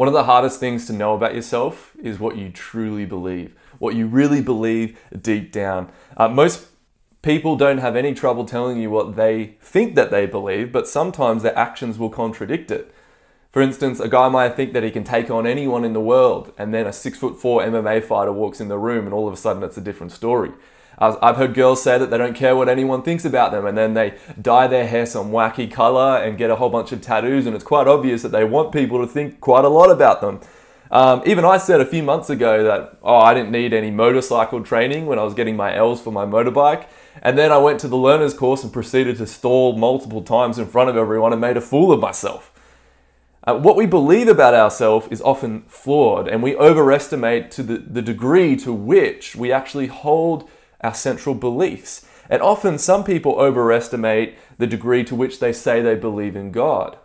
One of the hardest things to know about yourself is what you truly believe, what you really believe deep down. Uh, most people don't have any trouble telling you what they think that they believe, but sometimes their actions will contradict it. For instance, a guy might think that he can take on anyone in the world, and then a six foot four MMA fighter walks in the room, and all of a sudden it's a different story. I've heard girls say that they don't care what anyone thinks about them, and then they dye their hair some wacky color and get a whole bunch of tattoos, and it's quite obvious that they want people to think quite a lot about them. Um, even I said a few months ago that, oh, I didn't need any motorcycle training when I was getting my L's for my motorbike. And then I went to the learner's course and proceeded to stall multiple times in front of everyone and made a fool of myself. Uh, what we believe about ourselves is often flawed, and we overestimate to the, the degree to which we actually hold our central beliefs. And often some people overestimate the degree to which they say they believe in God.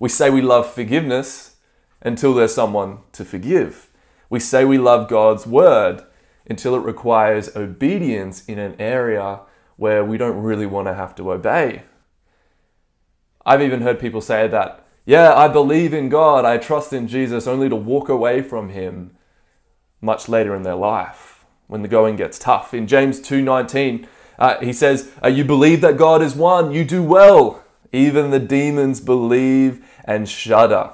We say we love forgiveness until there's someone to forgive. We say we love God's word until it requires obedience in an area where we don't really want to have to obey. I've even heard people say that, yeah, I believe in God, I trust in Jesus, only to walk away from Him much later in their life when the going gets tough. In James 2:19, uh, he says, uh, "You believe that God is one, you do well. Even the demons believe and shudder."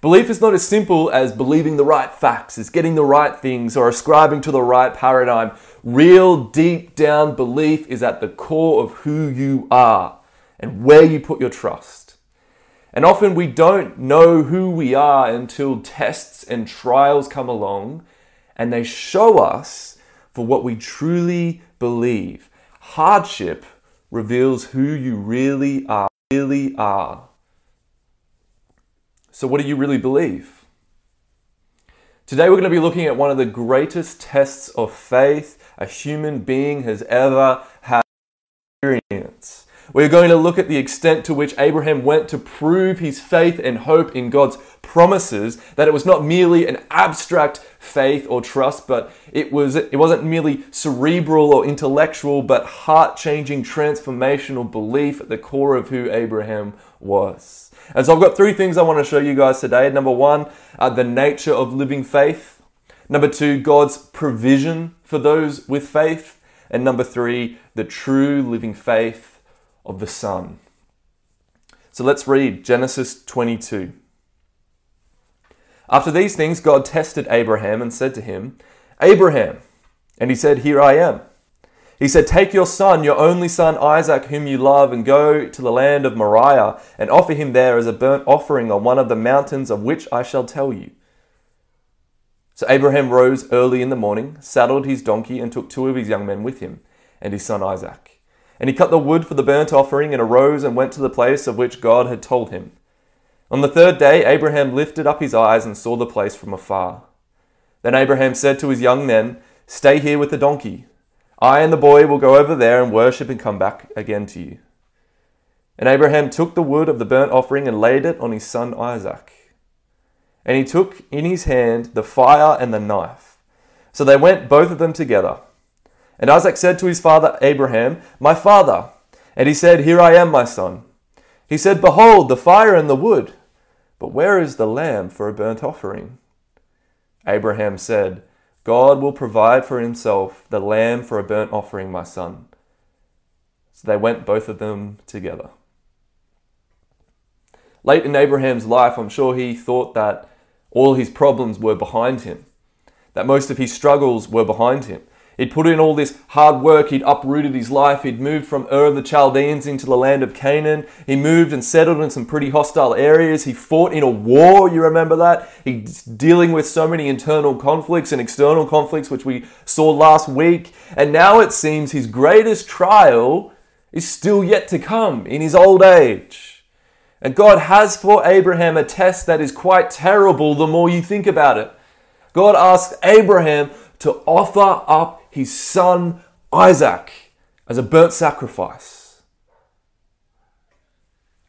Belief is not as simple as believing the right facts, as getting the right things, or ascribing to the right paradigm. Real deep down belief is at the core of who you are and where you put your trust. And often we don't know who we are until tests and trials come along and they show us for what we truly believe. Hardship reveals who you really are, really are. So, what do you really believe? Today, we're going to be looking at one of the greatest tests of faith a human being has ever had experience. We're going to look at the extent to which Abraham went to prove his faith and hope in God's promises, that it was not merely an abstract faith or trust, but it was it wasn't merely cerebral or intellectual, but heart-changing transformational belief at the core of who Abraham was. And so I've got three things I want to show you guys today. Number one, uh, the nature of living faith. Number two, God's provision for those with faith. And number three, the true living faith of the Son. So let's read Genesis 22. After these things, God tested Abraham and said to him, Abraham. And he said, Here I am. He said, Take your son, your only son Isaac, whom you love, and go to the land of Moriah, and offer him there as a burnt offering on one of the mountains of which I shall tell you. So Abraham rose early in the morning, saddled his donkey, and took two of his young men with him, and his son Isaac. And he cut the wood for the burnt offering and arose and went to the place of which God had told him. On the third day, Abraham lifted up his eyes and saw the place from afar. Then Abraham said to his young men, Stay here with the donkey. I and the boy will go over there and worship and come back again to you. And Abraham took the wood of the burnt offering and laid it on his son Isaac. And he took in his hand the fire and the knife. So they went both of them together. And Isaac said to his father Abraham, My father. And he said, Here I am, my son. He said, Behold, the fire and the wood, but where is the lamb for a burnt offering? Abraham said, God will provide for himself the lamb for a burnt offering, my son. So they went both of them together. Late in Abraham's life, I'm sure he thought that all his problems were behind him, that most of his struggles were behind him. He'd put in all this hard work. He'd uprooted his life. He'd moved from Ur of the Chaldeans into the land of Canaan. He moved and settled in some pretty hostile areas. He fought in a war. You remember that? He's dealing with so many internal conflicts and external conflicts, which we saw last week. And now it seems his greatest trial is still yet to come in his old age. And God has for Abraham a test that is quite terrible the more you think about it. God asks Abraham to offer up his son Isaac as a burnt sacrifice.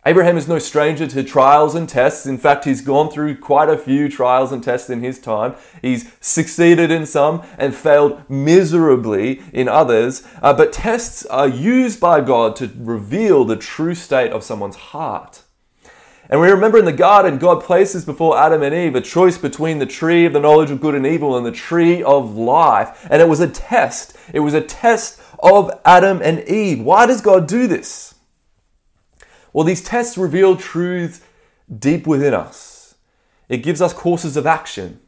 Abraham is no stranger to trials and tests. In fact, he's gone through quite a few trials and tests in his time. He's succeeded in some and failed miserably in others. Uh, but tests are used by God to reveal the true state of someone's heart. And we remember in the garden, God places before Adam and Eve a choice between the tree of the knowledge of good and evil and the tree of life. And it was a test. It was a test of Adam and Eve. Why does God do this? Well, these tests reveal truths deep within us. It gives us courses of action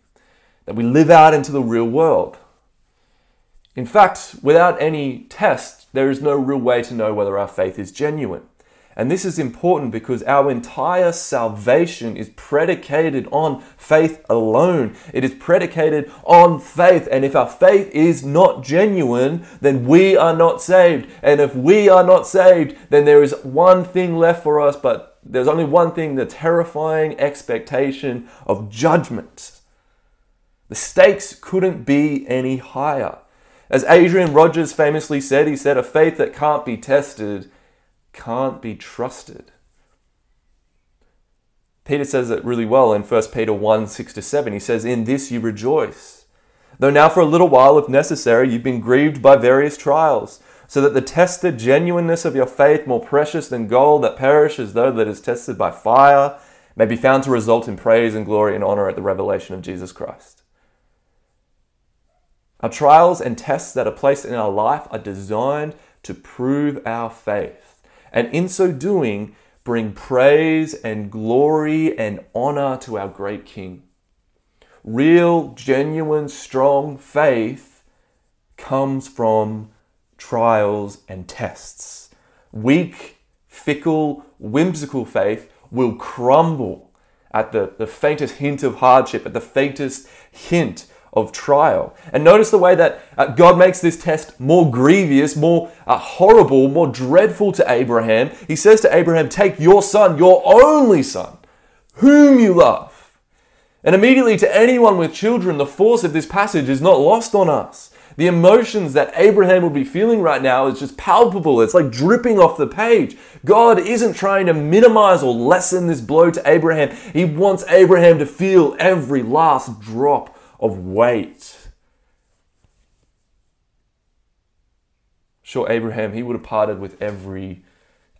that we live out into the real world. In fact, without any test, there is no real way to know whether our faith is genuine. And this is important because our entire salvation is predicated on faith alone. It is predicated on faith. And if our faith is not genuine, then we are not saved. And if we are not saved, then there is one thing left for us, but there's only one thing the terrifying expectation of judgment. The stakes couldn't be any higher. As Adrian Rogers famously said, he said, a faith that can't be tested can't be trusted. Peter says it really well in 1 Peter 1 6 to 7. He says, In this you rejoice. Though now for a little while, if necessary, you've been grieved by various trials, so that the tested genuineness of your faith, more precious than gold that perishes though that is tested by fire, may be found to result in praise and glory and honor at the revelation of Jesus Christ. Our trials and tests that are placed in our life are designed to prove our faith and in so doing, bring praise and glory and honor to our great King. Real, genuine, strong faith comes from trials and tests. Weak, fickle, whimsical faith will crumble at the, the faintest hint of hardship, at the faintest hint of trial. And notice the way that uh, God makes this test more grievous, more uh, horrible, more dreadful to Abraham. He says to Abraham, Take your son, your only son, whom you love. And immediately to anyone with children, the force of this passage is not lost on us. The emotions that Abraham would be feeling right now is just palpable. It's like dripping off the page. God isn't trying to minimize or lessen this blow to Abraham. He wants Abraham to feel every last drop of weight. Sure, Abraham, he would have parted with every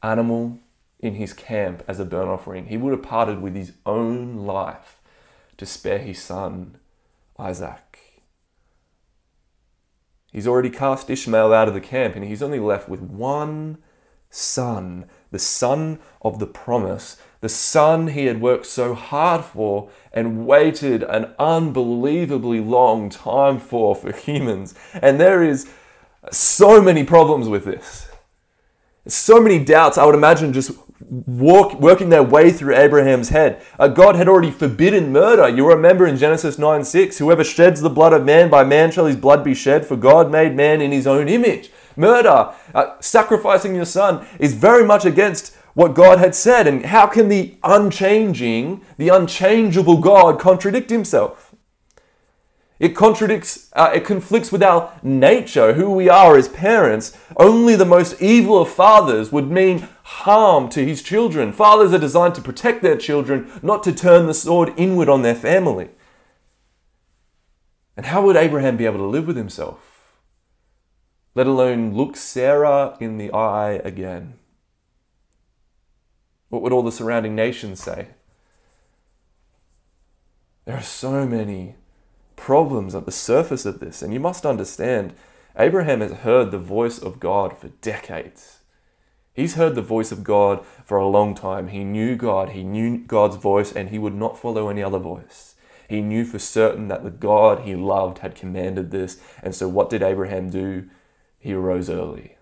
animal in his camp as a burnt offering. He would have parted with his own life to spare his son, Isaac. He's already cast Ishmael out of the camp and he's only left with one son, the son of the promise the son he had worked so hard for and waited an unbelievably long time for for humans. And there is so many problems with this. So many doubts, I would imagine, just walk, working their way through Abraham's head. Uh, God had already forbidden murder. You remember in Genesis 9 6, whoever sheds the blood of man, by man shall his blood be shed, for God made man in his own image. Murder, uh, sacrificing your son, is very much against what God had said. And how can the unchanging, the unchangeable God contradict himself? It contradicts, uh, it conflicts with our nature, who we are as parents. Only the most evil of fathers would mean harm to his children. Fathers are designed to protect their children, not to turn the sword inward on their family. And how would Abraham be able to live with himself? Let alone look Sarah in the eye again. What would all the surrounding nations say? There are so many problems at the surface of this, and you must understand Abraham has heard the voice of God for decades. He's heard the voice of God for a long time. He knew God, he knew God's voice, and he would not follow any other voice. He knew for certain that the God he loved had commanded this. And so, what did Abraham do? He arose early.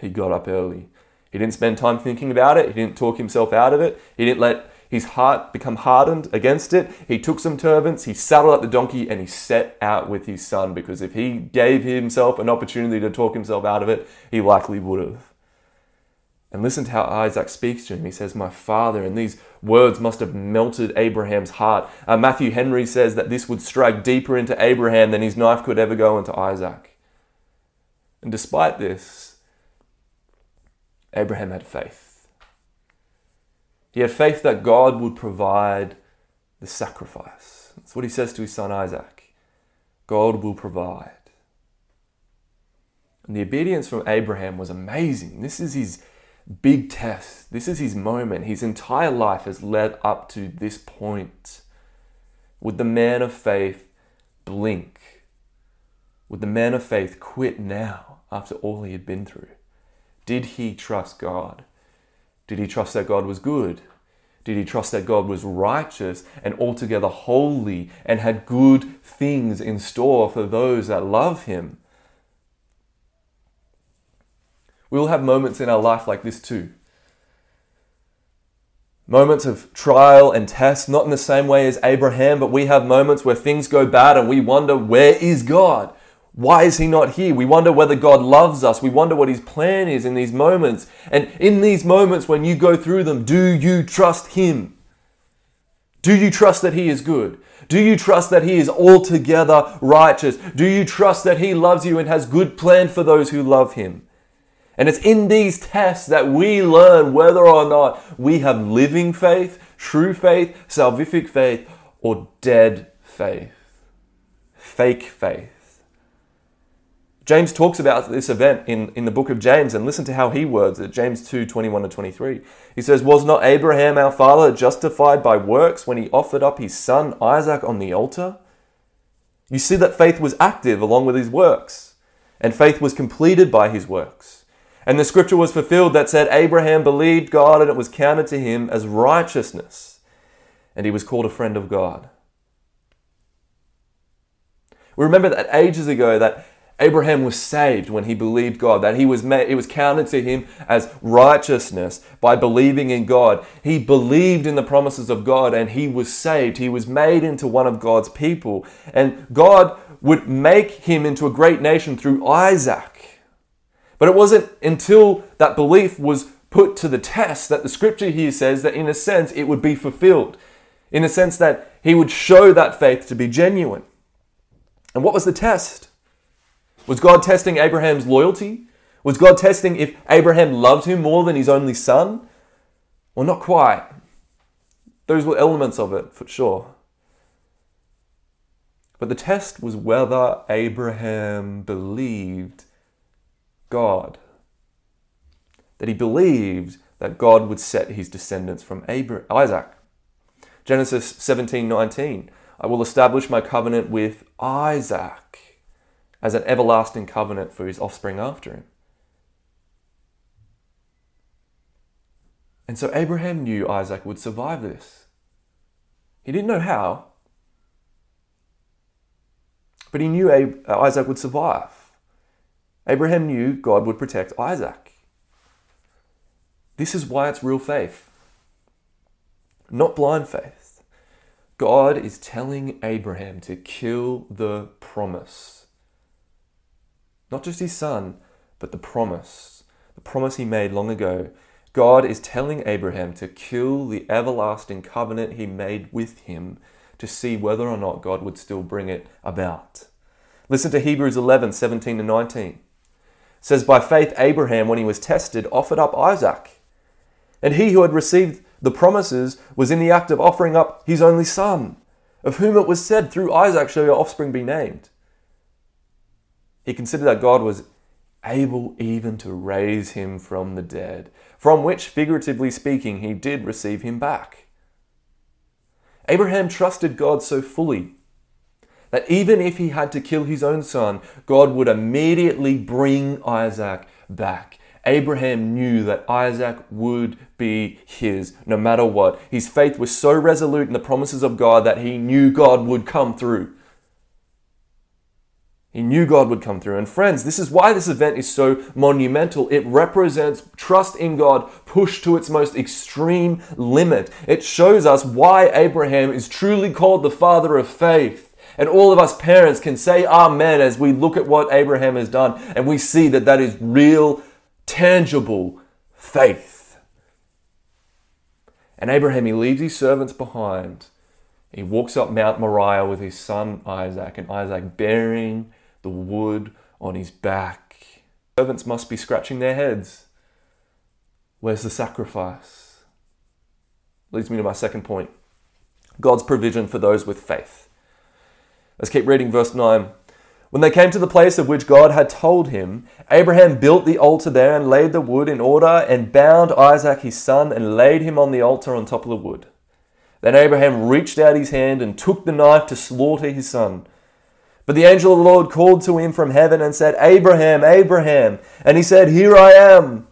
He got up early. He didn't spend time thinking about it. He didn't talk himself out of it. He didn't let his heart become hardened against it. He took some turbans, he saddled up the donkey, and he set out with his son because if he gave himself an opportunity to talk himself out of it, he likely would have. And listen to how Isaac speaks to him. He says, My father. And these words must have melted Abraham's heart. Uh, Matthew Henry says that this would strike deeper into Abraham than his knife could ever go into Isaac. And despite this, Abraham had faith. He had faith that God would provide the sacrifice. That's what he says to his son Isaac. God will provide. And the obedience from Abraham was amazing. This is his big test. This is his moment. His entire life has led up to this point. Would the man of faith blink? Would the man of faith quit now after all he had been through? Did he trust God? Did he trust that God was good? Did he trust that God was righteous and altogether holy and had good things in store for those that love him? We will have moments in our life like this too. Moments of trial and test, not in the same way as Abraham, but we have moments where things go bad and we wonder, where is God? Why is he not here? We wonder whether God loves us. We wonder what his plan is in these moments. And in these moments, when you go through them, do you trust him? Do you trust that he is good? Do you trust that he is altogether righteous? Do you trust that he loves you and has good plan for those who love him? And it's in these tests that we learn whether or not we have living faith, true faith, salvific faith, or dead faith, fake faith. James talks about this event in, in the book of James, and listen to how he words it James 2 21 to 23. He says, Was not Abraham our father justified by works when he offered up his son Isaac on the altar? You see that faith was active along with his works, and faith was completed by his works. And the scripture was fulfilled that said, Abraham believed God and it was counted to him as righteousness, and he was called a friend of God. We remember that ages ago that Abraham was saved when he believed God, that he was made, it was counted to him as righteousness by believing in God. He believed in the promises of God and he was saved. He was made into one of God's people. And God would make him into a great nation through Isaac. But it wasn't until that belief was put to the test that the scripture here says that in a sense it would be fulfilled. In a sense that he would show that faith to be genuine. And what was the test? Was God testing Abraham's loyalty? Was God testing if Abraham loved him more than his only son? Well, not quite. Those were elements of it, for sure. But the test was whether Abraham believed God. That he believed that God would set his descendants from Abraham, Isaac. Genesis 17:19 I will establish my covenant with Isaac as an everlasting covenant for his offspring after him. And so Abraham knew Isaac would survive this. He didn't know how, but he knew uh, Isaac would survive. Abraham knew God would protect Isaac. This is why it's real faith, not blind faith. God is telling Abraham to kill the promise. Not just his son, but the promise. The promise he made long ago. God is telling Abraham to kill the everlasting covenant he made with him to see whether or not God would still bring it about. Listen to Hebrews 11 17 to 19 says, By faith, Abraham, when he was tested, offered up Isaac. And he who had received the promises was in the act of offering up his only son, of whom it was said, Through Isaac shall your offspring be named. He considered that God was able even to raise him from the dead, from which, figuratively speaking, he did receive him back. Abraham trusted God so fully that even if he had to kill his own son, God would immediately bring Isaac back. Abraham knew that Isaac would be his no matter what. His faith was so resolute in the promises of God that he knew God would come through. He knew God would come through. And friends, this is why this event is so monumental. It represents trust in God pushed to its most extreme limit. It shows us why Abraham is truly called the father of faith. And all of us parents can say amen as we look at what Abraham has done and we see that that is real, tangible faith. And Abraham, he leaves his servants behind. He walks up Mount Moriah with his son Isaac, and Isaac bearing the wood on his back. Servants must be scratching their heads. Where's the sacrifice? Leads me to my second point God's provision for those with faith. Let's keep reading verse 9. When they came to the place of which God had told him, Abraham built the altar there and laid the wood in order and bound Isaac his son and laid him on the altar on top of the wood. Then Abraham reached out his hand and took the knife to slaughter his son. But the angel of the Lord called to him from heaven and said, Abraham, Abraham. And he said, Here I am.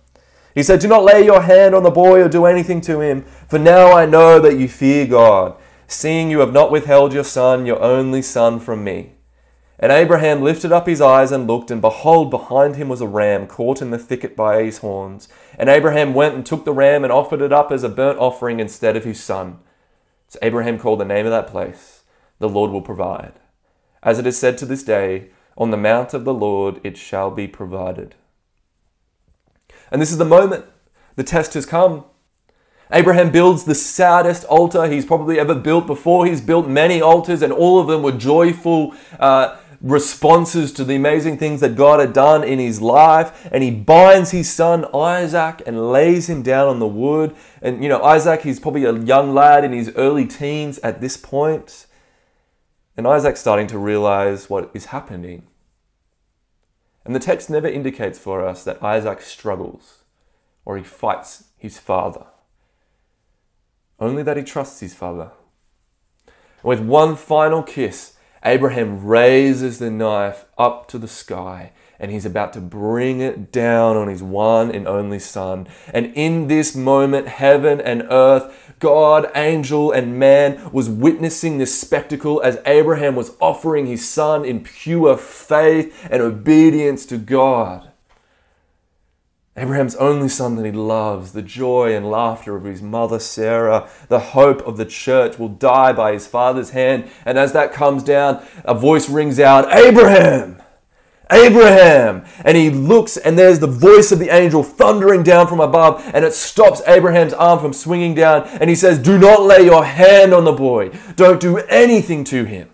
He said, Do not lay your hand on the boy or do anything to him, for now I know that you fear God, seeing you have not withheld your son, your only son, from me. And Abraham lifted up his eyes and looked, and behold, behind him was a ram caught in the thicket by his horns. And Abraham went and took the ram and offered it up as a burnt offering instead of his son. So Abraham called the name of that place, The Lord will provide. As it is said to this day, On the mount of the Lord it shall be provided. And this is the moment. The test has come. Abraham builds the saddest altar he's probably ever built before. He's built many altars, and all of them were joyful. Uh, responses to the amazing things that God had done in his life. And he binds his son Isaac and lays him down on the wood. And, you know, Isaac, he's probably a young lad in his early teens at this point. And Isaac's starting to realize what is happening. And the text never indicates for us that Isaac struggles or he fights his father, only that he trusts his father. with one final kiss, Abraham raises the knife up to the sky and he's about to bring it down on his one and only son. And in this moment, heaven and earth, God, angel, and man was witnessing this spectacle as Abraham was offering his son in pure faith and obedience to God. Abraham's only son that he loves, the joy and laughter of his mother Sarah, the hope of the church will die by his father's hand. And as that comes down, a voice rings out, Abraham! Abraham! And he looks, and there's the voice of the angel thundering down from above, and it stops Abraham's arm from swinging down. And he says, Do not lay your hand on the boy, don't do anything to him.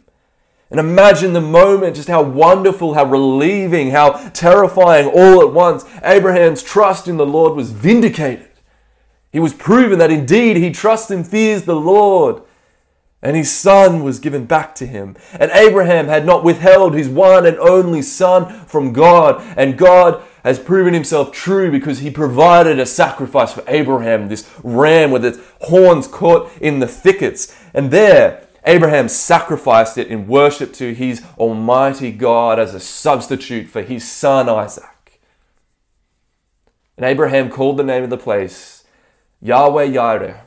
And imagine the moment, just how wonderful, how relieving, how terrifying all at once. Abraham's trust in the Lord was vindicated. He was proven that indeed he trusts and fears the Lord. And his son was given back to him. And Abraham had not withheld his one and only son from God. And God has proven himself true because he provided a sacrifice for Abraham, this ram with its horns caught in the thickets. And there, Abraham sacrificed it in worship to his Almighty God as a substitute for his son Isaac. And Abraham called the name of the place Yahweh Yireh,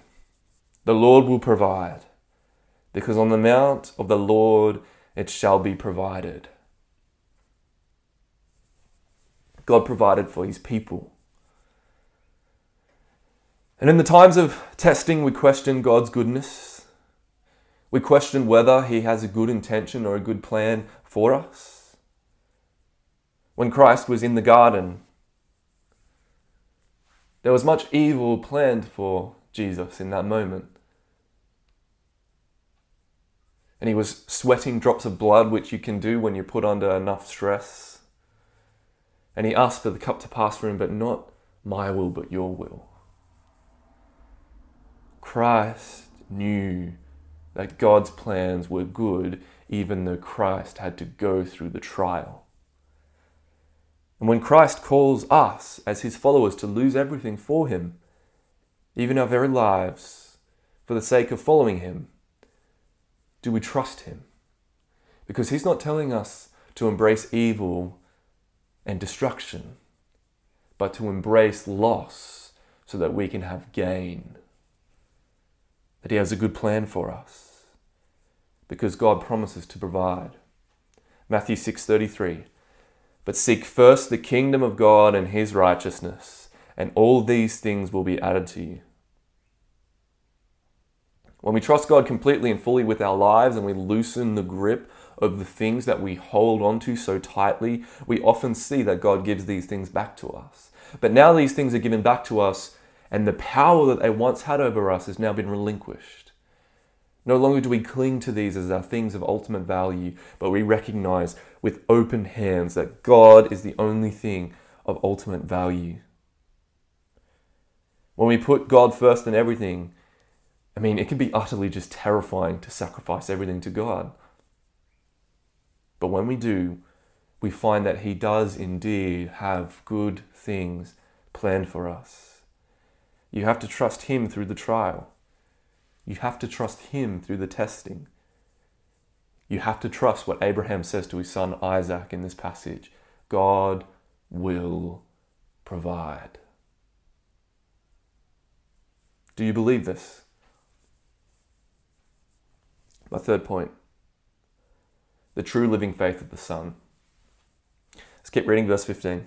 the Lord will provide, because on the mount of the Lord it shall be provided. God provided for his people. And in the times of testing, we question God's goodness we question whether He has a good intention or a good plan for us. When Christ was in the garden, there was much evil planned for Jesus in that moment. And he was sweating drops of blood, which you can do when you're put under enough stress. And he asked for the cup to pass for him, but not my will, but your will. Christ knew that God's plans were good even though Christ had to go through the trial. And when Christ calls us as his followers to lose everything for him, even our very lives, for the sake of following him, do we trust him? Because he's not telling us to embrace evil and destruction, but to embrace loss so that we can have gain. That he has a good plan for us because God promises to provide. Matthew 6:33 But seek first the kingdom of God and his righteousness, and all these things will be added to you. When we trust God completely and fully with our lives and we loosen the grip of the things that we hold onto so tightly, we often see that God gives these things back to us. But now these things are given back to us, and the power that they once had over us has now been relinquished. No longer do we cling to these as our things of ultimate value, but we recognize with open hands that God is the only thing of ultimate value. When we put God first in everything, I mean, it can be utterly just terrifying to sacrifice everything to God. But when we do, we find that He does indeed have good things planned for us. You have to trust Him through the trial. You have to trust Him through the testing. You have to trust what Abraham says to his son Isaac in this passage God will provide. Do you believe this? My third point the true living faith of the Son. Let's keep reading verse 15.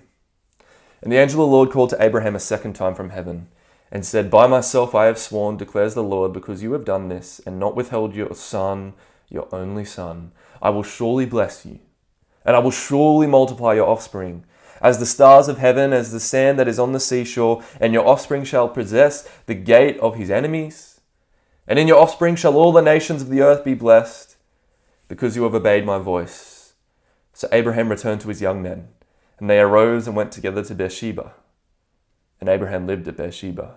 And the angel of the Lord called to Abraham a second time from heaven and said, By myself I have sworn, declares the Lord, because you have done this and not withheld your son, your only son. I will surely bless you, and I will surely multiply your offspring as the stars of heaven, as the sand that is on the seashore, and your offspring shall possess the gate of his enemies. And in your offspring shall all the nations of the earth be blessed, because you have obeyed my voice. So Abraham returned to his young men, and they arose and went together to Beersheba. And Abraham lived at Beersheba.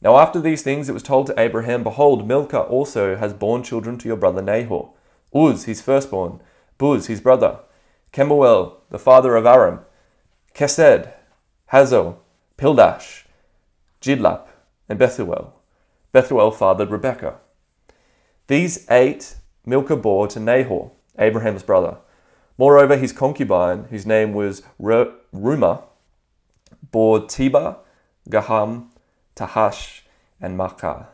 Now after these things it was told to Abraham, Behold, Milcah also has borne children to your brother Nahor, Uz his firstborn, Buz his brother, Kemuel the father of Aram, Chesed, Hazo, Pildash, Jidlaph, and Bethuel. Bethuel fathered Rebekah. These eight Milcah bore to Nahor, Abraham's brother. Moreover, his concubine, whose name was Reumah, bore Tebah, Gaham, Tahash, and Maachah.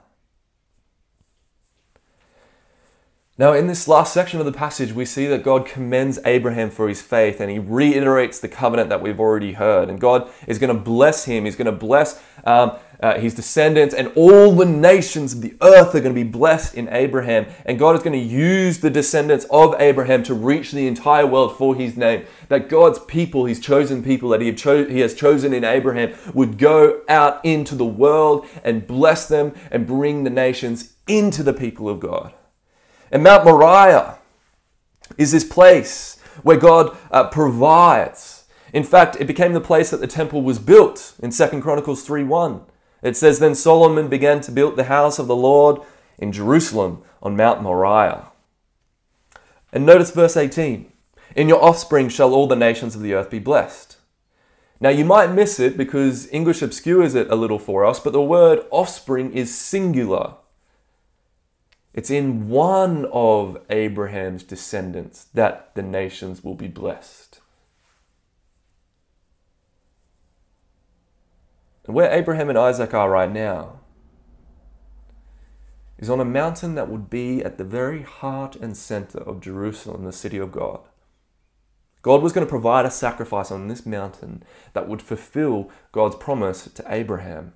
Now, in this last section of the passage, we see that God commends Abraham for his faith and he reiterates the covenant that we've already heard. And God is going to bless him, he's going to bless um, uh, his descendants, and all the nations of the earth are going to be blessed in Abraham. And God is going to use the descendants of Abraham to reach the entire world for his name. That God's people, his chosen people that he, cho- he has chosen in Abraham, would go out into the world and bless them and bring the nations into the people of God. And Mount Moriah is this place where God uh, provides. In fact, it became the place that the temple was built in 2 Chronicles 3:1. It says, Then Solomon began to build the house of the Lord in Jerusalem on Mount Moriah. And notice verse 18 In your offspring shall all the nations of the earth be blessed. Now, you might miss it because English obscures it a little for us, but the word offspring is singular. It's in one of Abraham's descendants that the nations will be blessed. And where Abraham and Isaac are right now is on a mountain that would be at the very heart and center of Jerusalem, the city of God. God was going to provide a sacrifice on this mountain that would fulfill God's promise to Abraham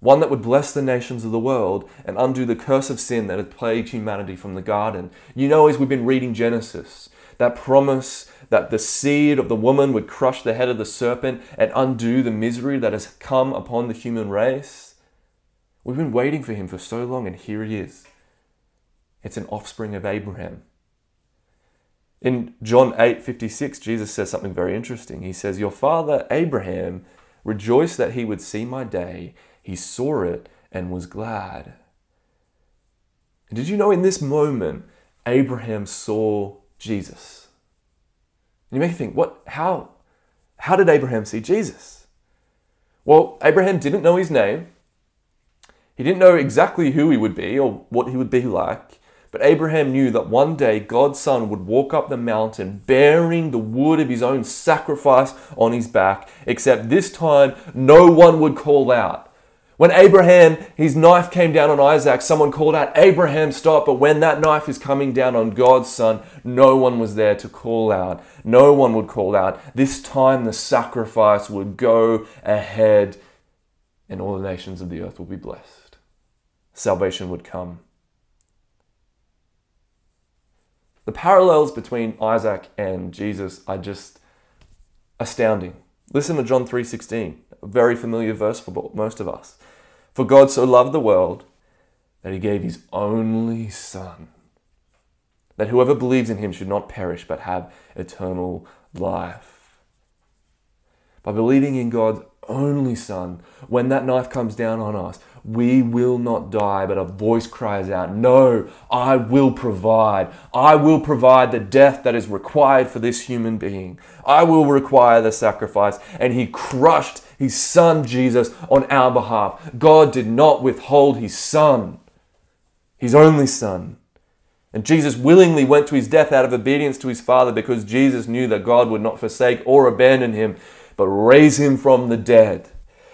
one that would bless the nations of the world and undo the curse of sin that had plagued humanity from the garden. You know, as we've been reading Genesis, that promise that the seed of the woman would crush the head of the serpent and undo the misery that has come upon the human race. We've been waiting for him for so long, and here he is. It's an offspring of Abraham. In John 8 56, Jesus says something very interesting. He says, Your father Abraham rejoiced that he would see my day he saw it and was glad. And did you know in this moment, Abraham saw Jesus? And you may think, what, how, how did Abraham see Jesus? Well, Abraham didn't know his name. He didn't know exactly who he would be or what he would be like. But Abraham knew that one day God's son would walk up the mountain bearing the wood of his own sacrifice on his back, except this time no one would call out. When Abraham, his knife came down on Isaac, someone called out, Abraham, stop. But when that knife is coming down on God's son, no one was there to call out. No one would call out. This time the sacrifice would go ahead and all the nations of the earth will be blessed. Salvation would come. The parallels between Isaac and Jesus are just astounding. Listen to John 3:16, a very familiar verse for most of us. For God so loved the world that he gave his only Son, that whoever believes in him should not perish but have eternal life. By believing in God's only Son, when that knife comes down on us, We will not die, but a voice cries out, No, I will provide. I will provide the death that is required for this human being. I will require the sacrifice. And he crushed his son Jesus on our behalf. God did not withhold his son, his only son. And Jesus willingly went to his death out of obedience to his Father because Jesus knew that God would not forsake or abandon him, but raise him from the dead.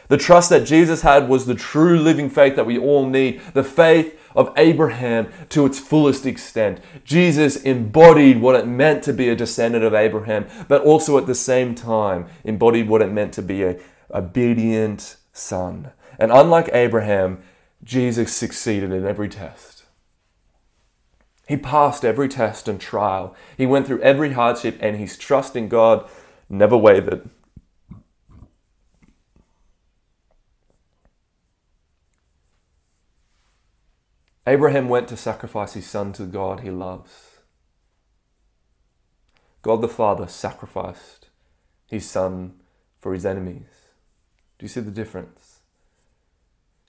The trust that Jesus had was the true living faith that we all need, the faith of Abraham to its fullest extent. Jesus embodied what it meant to be a descendant of Abraham, but also at the same time embodied what it meant to be a obedient son. And unlike Abraham, Jesus succeeded in every test. He passed every test and trial. He went through every hardship, and his trust in God never wavered. Abraham went to sacrifice his son to the God he loves. God the Father sacrificed his son for his enemies. Do you see the difference?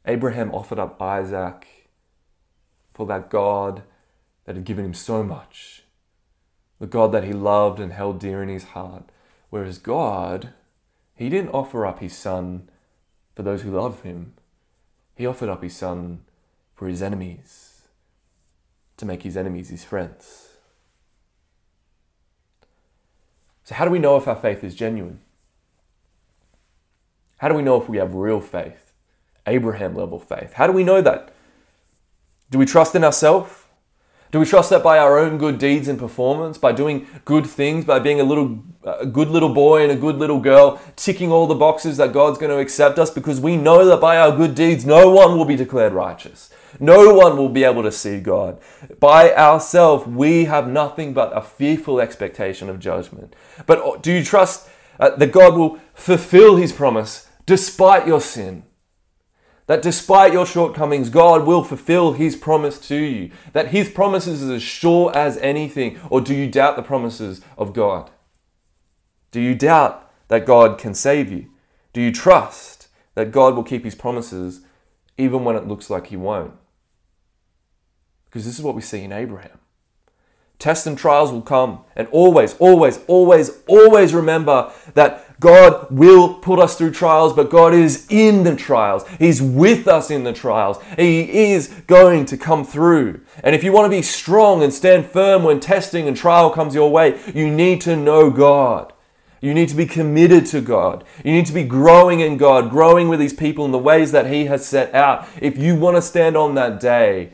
Abraham offered up Isaac for that God that had given him so much, the God that he loved and held dear in his heart. Whereas God, he didn't offer up his son for those who love him, he offered up his son for his enemies, to make his enemies his friends. So, how do we know if our faith is genuine? How do we know if we have real faith, Abraham level faith? How do we know that? Do we trust in ourselves? Do we trust that by our own good deeds and performance, by doing good things, by being a little a good little boy and a good little girl, ticking all the boxes that God's going to accept us because we know that by our good deeds no one will be declared righteous. No one will be able to see God. By ourselves we have nothing but a fearful expectation of judgment. But do you trust uh, that God will fulfill his promise despite your sin? That despite your shortcomings, God will fulfill His promise to you. That His promises is as sure as anything. Or do you doubt the promises of God? Do you doubt that God can save you? Do you trust that God will keep His promises even when it looks like He won't? Because this is what we see in Abraham. Tests and trials will come, and always, always, always, always remember that God will put us through trials, but God is in the trials. He's with us in the trials. He is going to come through. And if you want to be strong and stand firm when testing and trial comes your way, you need to know God. You need to be committed to God. You need to be growing in God, growing with these people in the ways that He has set out. If you want to stand on that day,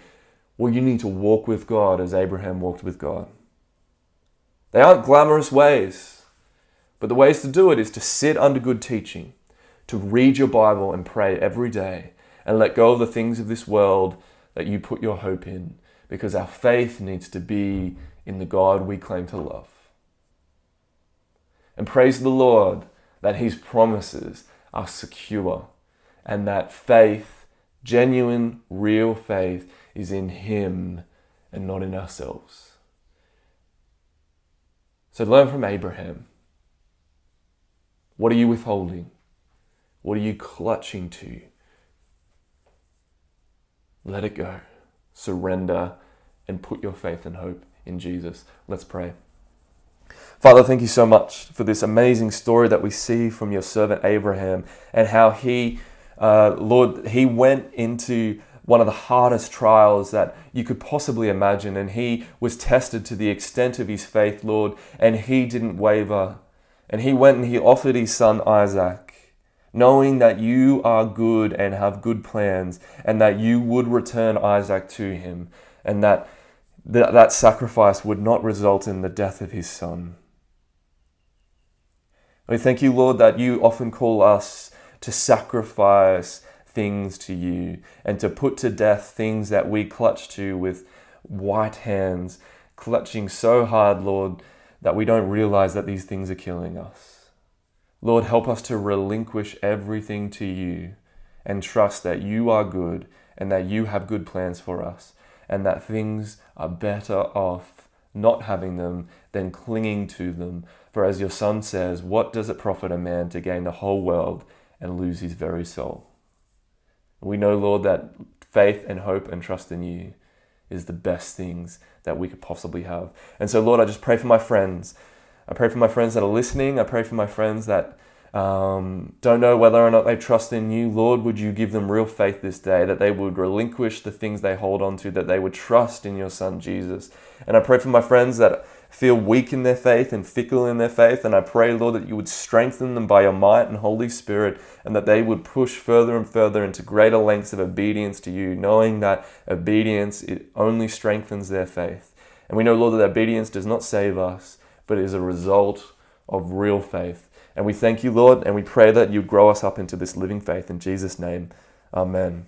well, you need to walk with God as Abraham walked with God. They aren't glamorous ways. But the ways to do it is to sit under good teaching, to read your Bible and pray every day, and let go of the things of this world that you put your hope in, because our faith needs to be in the God we claim to love. And praise the Lord that His promises are secure, and that faith, genuine, real faith, is in Him and not in ourselves. So learn from Abraham what are you withholding? What are you clutching to? Let it go. Surrender and put your faith and hope in Jesus. Let's pray. Father, thank you so much for this amazing story that we see from your servant Abraham and how he, uh, Lord, he went into one of the hardest trials that you could possibly imagine, and he was tested to the extent of his faith, Lord, and he didn't waver. And he went and he offered his son Isaac, knowing that you are good and have good plans, and that you would return Isaac to him, and that th- that sacrifice would not result in the death of his son. We thank you, Lord, that you often call us to sacrifice things to you and to put to death things that we clutch to with white hands, clutching so hard, Lord, that we don't realize that these things are killing us. Lord, help us to relinquish everything to you and trust that you are good and that you have good plans for us and that things are better off not having them than clinging to them. For as your son says, what does it profit a man to gain the whole world and lose his very soul? We know, Lord, that faith and hope and trust in you is the best things that we could possibly have. And so, Lord, I just pray for my friends. I pray for my friends that are listening. I pray for my friends that um, don't know whether or not they trust in you. Lord, would you give them real faith this day, that they would relinquish the things they hold on to, that they would trust in your Son, Jesus. And I pray for my friends that feel weak in their faith and fickle in their faith. And I pray, Lord, that you would strengthen them by your might and Holy Spirit, and that they would push further and further into greater lengths of obedience to you, knowing that obedience it only strengthens their faith. And we know, Lord, that obedience does not save us, but is a result of real faith. And we thank you, Lord, and we pray that you grow us up into this living faith. In Jesus' name, amen.